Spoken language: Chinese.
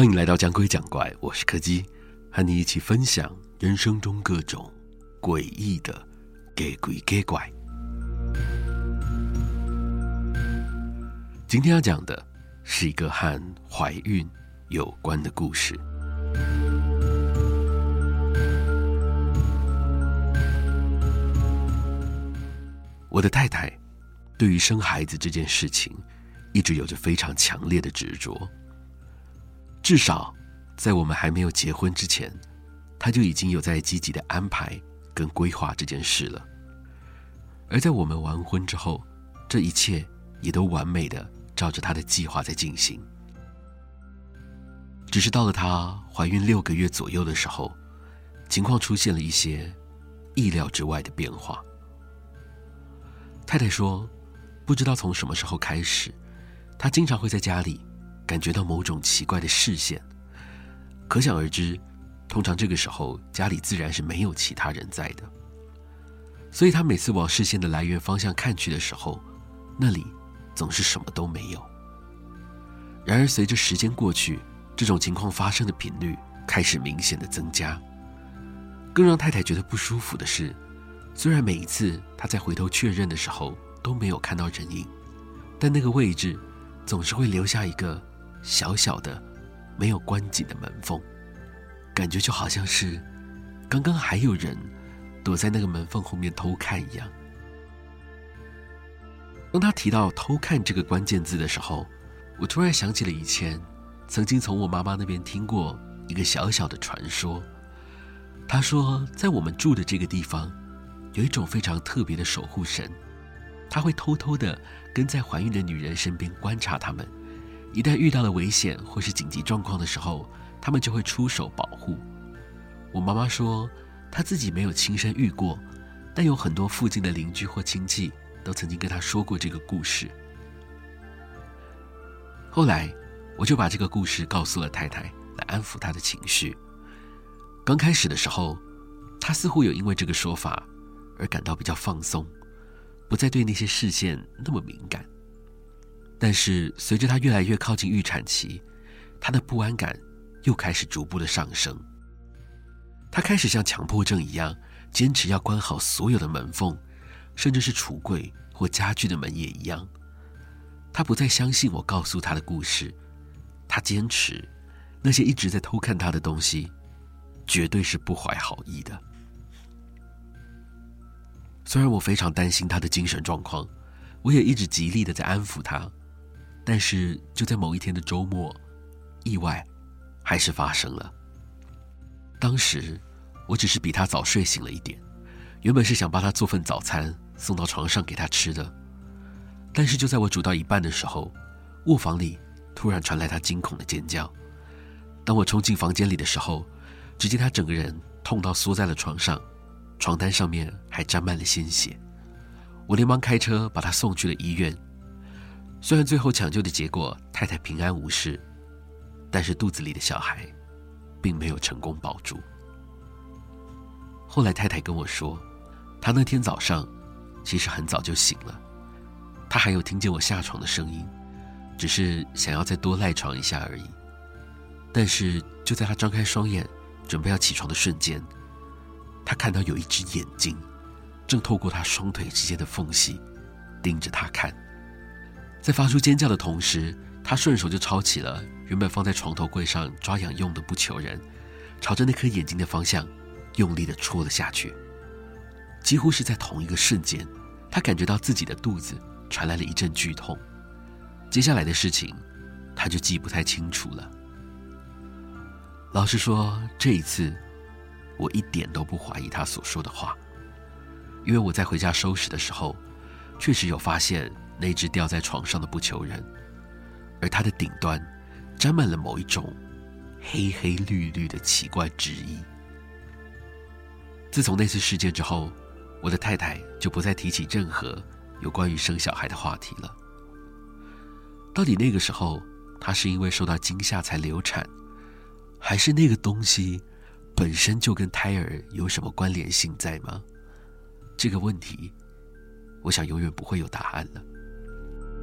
欢迎来到讲鬼讲怪，我是柯基，和你一起分享人生中各种诡异的假鬼假怪。今天要讲的是一个和怀孕有关的故事。我的太太对于生孩子这件事情，一直有着非常强烈的执着。至少，在我们还没有结婚之前，他就已经有在积极的安排跟规划这件事了。而在我们完婚之后，这一切也都完美的照着他的计划在进行。只是到了她怀孕六个月左右的时候，情况出现了一些意料之外的变化。太太说，不知道从什么时候开始，她经常会在家里。感觉到某种奇怪的视线，可想而知，通常这个时候家里自然是没有其他人在的。所以他每次往视线的来源方向看去的时候，那里总是什么都没有。然而随着时间过去，这种情况发生的频率开始明显的增加。更让太太觉得不舒服的是，虽然每一次她在回头确认的时候都没有看到人影，但那个位置总是会留下一个。小小的、没有关紧的门缝，感觉就好像是刚刚还有人躲在那个门缝后面偷看一样。当他提到“偷看”这个关键字的时候，我突然想起了以前曾经从我妈妈那边听过一个小小的传说。她说，在我们住的这个地方，有一种非常特别的守护神，他会偷偷的跟在怀孕的女人身边观察她们。一旦遇到了危险或是紧急状况的时候，他们就会出手保护。我妈妈说，她自己没有亲身遇过，但有很多附近的邻居或亲戚都曾经跟她说过这个故事。后来，我就把这个故事告诉了太太，来安抚她的情绪。刚开始的时候，她似乎有因为这个说法而感到比较放松，不再对那些视线那么敏感。但是随着她越来越靠近预产期，她的不安感又开始逐步的上升。她开始像强迫症一样，坚持要关好所有的门缝，甚至是橱柜或家具的门也一样。她不再相信我告诉她的故事，她坚持那些一直在偷看她的东西，绝对是不怀好意的。虽然我非常担心她的精神状况，我也一直极力的在安抚她。但是就在某一天的周末，意外还是发生了。当时我只是比他早睡醒了一点，原本是想帮他做份早餐送到床上给他吃的。但是就在我煮到一半的时候，卧房里突然传来他惊恐的尖叫。当我冲进房间里的时候，只见他整个人痛到缩在了床上，床单上面还沾满了鲜血。我连忙开车把他送去了医院。虽然最后抢救的结果太太平安无事，但是肚子里的小孩并没有成功保住。后来太太跟我说，她那天早上其实很早就醒了，她还有听见我下床的声音，只是想要再多赖床一下而已。但是就在她张开双眼准备要起床的瞬间，她看到有一只眼睛正透过她双腿之间的缝隙盯着她看。在发出尖叫的同时，他顺手就抄起了原本放在床头柜上抓痒用的不求人，朝着那颗眼睛的方向用力地戳了下去。几乎是在同一个瞬间，他感觉到自己的肚子传来了一阵剧痛。接下来的事情，他就记不太清楚了。老实说，这一次我一点都不怀疑他所说的话，因为我在回家收拾的时候，确实有发现。那只吊在床上的不求人，而它的顶端沾满了某一种黑黑绿绿的奇怪汁液。自从那次事件之后，我的太太就不再提起任何有关于生小孩的话题了。到底那个时候她是因为受到惊吓才流产，还是那个东西本身就跟胎儿有什么关联性在吗？这个问题，我想永远不会有答案了。